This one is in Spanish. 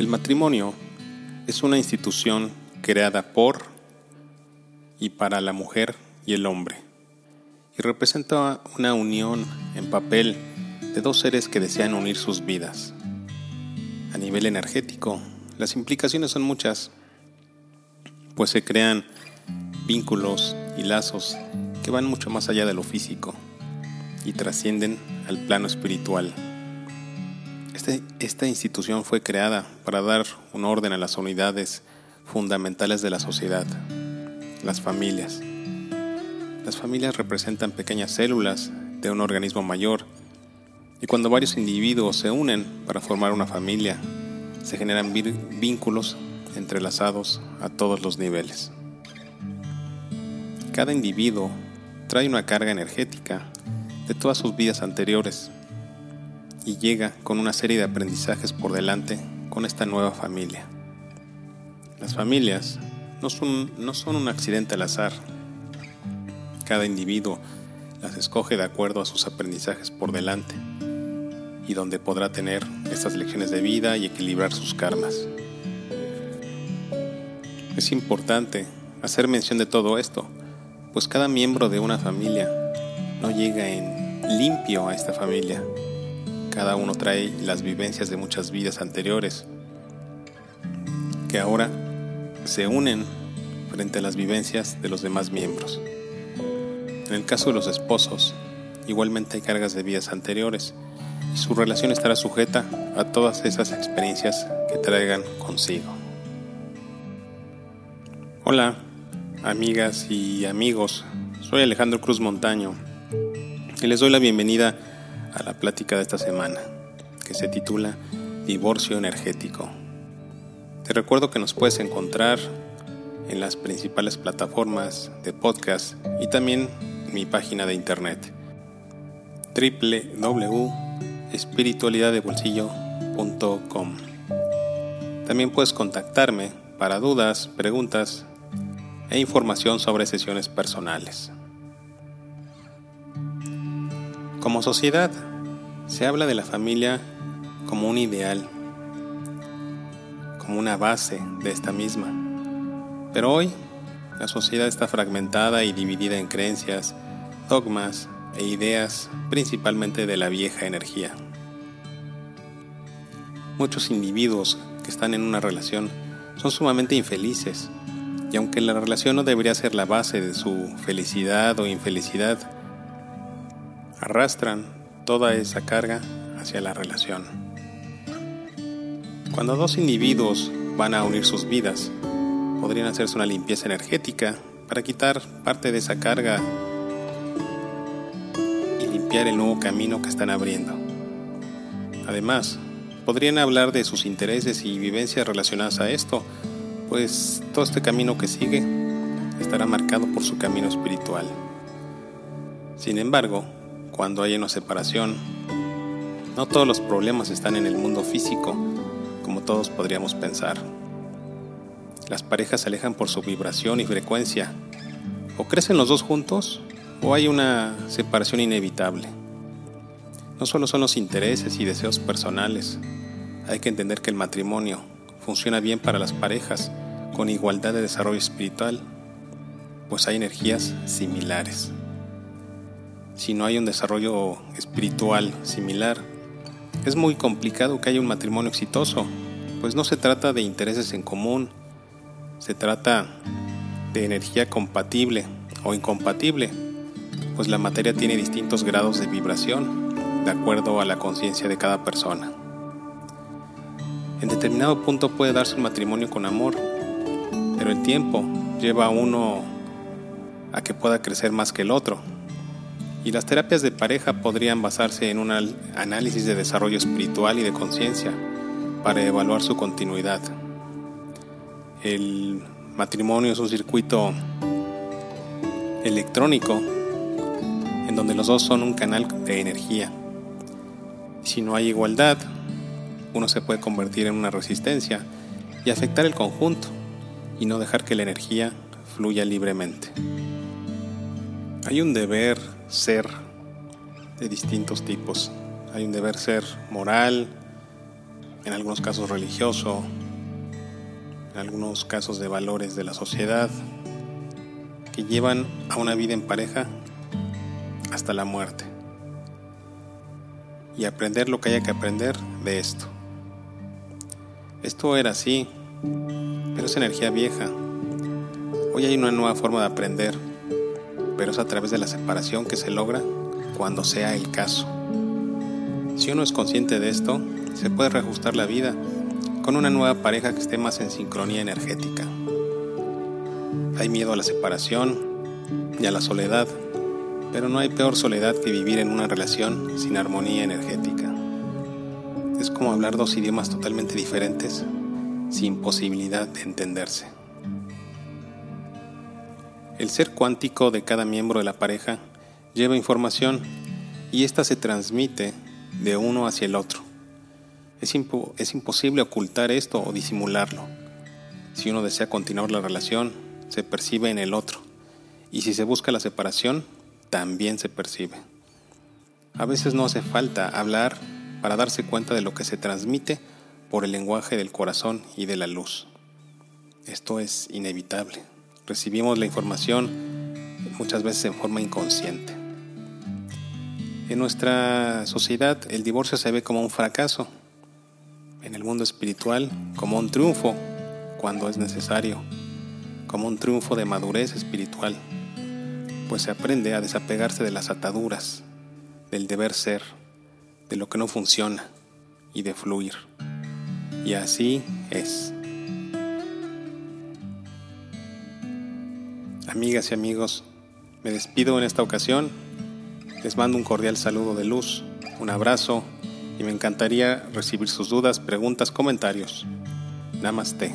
El matrimonio es una institución creada por y para la mujer y el hombre, y representa una unión en papel de dos seres que desean unir sus vidas. A nivel energético, las implicaciones son muchas, pues se crean vínculos y lazos que van mucho más allá de lo físico y trascienden al plano espiritual. Este, esta institución fue creada para dar un orden a las unidades fundamentales de la sociedad, las familias. Las familias representan pequeñas células de un organismo mayor y cuando varios individuos se unen para formar una familia, se generan vínculos entrelazados a todos los niveles. Cada individuo trae una carga energética de todas sus vidas anteriores y llega con una serie de aprendizajes por delante con esta nueva familia. Las familias no son, no son un accidente al azar. Cada individuo las escoge de acuerdo a sus aprendizajes por delante y donde podrá tener estas lecciones de vida y equilibrar sus karmas. Es importante hacer mención de todo esto, pues cada miembro de una familia no llega en limpio a esta familia, cada uno trae las vivencias de muchas vidas anteriores que ahora se unen frente a las vivencias de los demás miembros. En el caso de los esposos, igualmente hay cargas de vidas anteriores y su relación estará sujeta a todas esas experiencias que traigan consigo. Hola, amigas y amigos, soy Alejandro Cruz Montaño y les doy la bienvenida a la plática de esta semana, que se titula Divorcio Energético. Te recuerdo que nos puedes encontrar en las principales plataformas de podcast y también mi página de internet www.espiritualidaddebolsillo.com. También puedes contactarme para dudas, preguntas e información sobre sesiones personales. Como sociedad, se habla de la familia como un ideal, como una base de esta misma. Pero hoy, la sociedad está fragmentada y dividida en creencias, dogmas e ideas principalmente de la vieja energía. Muchos individuos que están en una relación son sumamente infelices y aunque la relación no debería ser la base de su felicidad o infelicidad, arrastran toda esa carga hacia la relación. Cuando dos individuos van a unir sus vidas, podrían hacerse una limpieza energética para quitar parte de esa carga y limpiar el nuevo camino que están abriendo. Además, podrían hablar de sus intereses y vivencias relacionadas a esto, pues todo este camino que sigue estará marcado por su camino espiritual. Sin embargo, cuando hay una separación. No todos los problemas están en el mundo físico, como todos podríamos pensar. Las parejas se alejan por su vibración y frecuencia. O crecen los dos juntos, o hay una separación inevitable. No solo son los intereses y deseos personales, hay que entender que el matrimonio funciona bien para las parejas con igualdad de desarrollo espiritual, pues hay energías similares si no hay un desarrollo espiritual similar. Es muy complicado que haya un matrimonio exitoso, pues no se trata de intereses en común, se trata de energía compatible o incompatible, pues la materia tiene distintos grados de vibración de acuerdo a la conciencia de cada persona. En determinado punto puede darse un matrimonio con amor, pero el tiempo lleva a uno a que pueda crecer más que el otro y las terapias de pareja podrían basarse en un análisis de desarrollo espiritual y de conciencia para evaluar su continuidad. El matrimonio es un circuito electrónico en donde los dos son un canal de energía. Si no hay igualdad, uno se puede convertir en una resistencia y afectar el conjunto y no dejar que la energía fluya libremente. Hay un deber ser de distintos tipos. Hay un deber ser moral, en algunos casos religioso, en algunos casos de valores de la sociedad, que llevan a una vida en pareja hasta la muerte. Y aprender lo que haya que aprender de esto. Esto era así, pero es energía vieja. Hoy hay una nueva forma de aprender, pero es a través de la separación que se logra cuando sea el caso. Si uno es consciente de esto, se puede reajustar la vida con una nueva pareja que esté más en sincronía energética. Hay miedo a la separación y a la soledad, pero no hay peor soledad que vivir en una relación sin armonía energética. Es como hablar dos idiomas totalmente diferentes sin posibilidad de entenderse. El ser cuántico de cada miembro de la pareja lleva información y ésta se transmite de uno hacia el otro. Es, es imposible ocultar esto o disimularlo. Si uno desea continuar la relación, se percibe en el otro. Y si se busca la separación, también se percibe. A veces no hace falta hablar para darse cuenta de lo que se transmite por el lenguaje del corazón y de la luz. Esto es inevitable. Recibimos la información muchas veces en forma inconsciente. En nuestra sociedad el divorcio se ve como un fracaso, en el mundo espiritual como un triunfo cuando es necesario, como un triunfo de madurez espiritual, pues se aprende a desapegarse de las ataduras, del deber ser, de lo que no funciona y de fluir. Y así es. Amigas y amigos, me despido en esta ocasión les mando un cordial saludo de luz, un abrazo y me encantaría recibir sus dudas, preguntas, comentarios. Namaste.